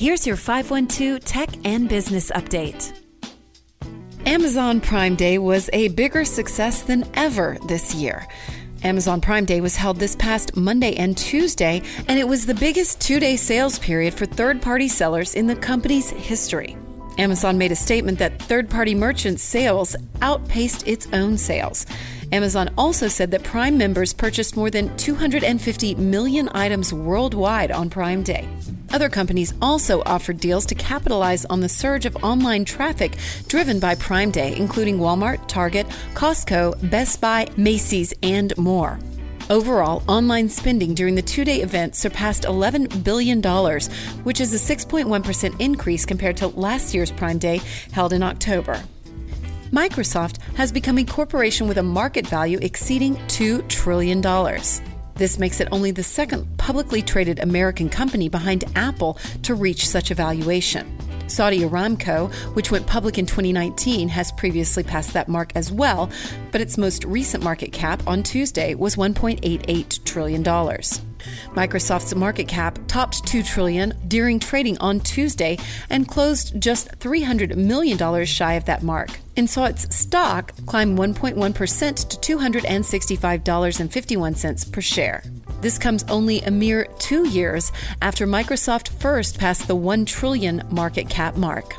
Here's your 512 Tech and Business Update. Amazon Prime Day was a bigger success than ever this year. Amazon Prime Day was held this past Monday and Tuesday, and it was the biggest two day sales period for third party sellers in the company's history. Amazon made a statement that third party merchant sales outpaced its own sales. Amazon also said that Prime members purchased more than 250 million items worldwide on Prime Day. Other companies also offered deals to capitalize on the surge of online traffic driven by Prime Day, including Walmart, Target, Costco, Best Buy, Macy's, and more. Overall, online spending during the two day event surpassed $11 billion, which is a 6.1% increase compared to last year's Prime Day held in October. Microsoft has become a corporation with a market value exceeding $2 trillion. This makes it only the second publicly traded American company behind Apple to reach such a valuation. Saudi Aramco, which went public in 2019, has previously passed that mark as well, but its most recent market cap on Tuesday was $1.88 trillion. Microsoft's market cap topped 2 trillion during trading on Tuesday and closed just $300 million shy of that mark and saw its stock climb 1.1% to $265.51 per share. This comes only a mere 2 years after Microsoft first passed the 1 trillion market cap mark.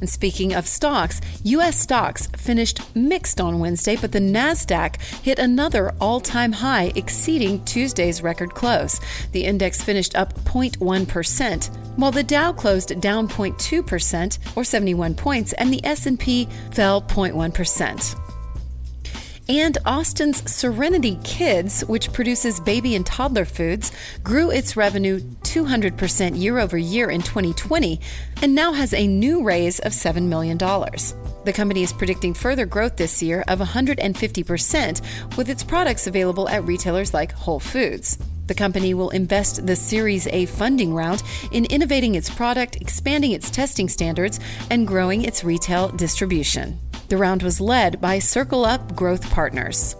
And speaking of stocks, U.S. stocks finished mixed on Wednesday, but the NASDAQ hit another all time high, exceeding Tuesday's record close. The index finished up 0.1%, while the Dow closed down 0.2% or 71 points, and the S&P fell 0.1%. And Austin's Serenity Kids, which produces baby and toddler foods, grew its revenue 200% year over year in 2020 and now has a new raise of $7 million. The company is predicting further growth this year of 150% with its products available at retailers like Whole Foods. The company will invest the Series A funding round in innovating its product, expanding its testing standards, and growing its retail distribution. The round was led by Circle Up Growth Partners.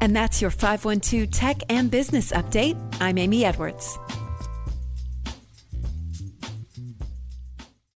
And that's your 512 Tech and Business Update. I'm Amy Edwards.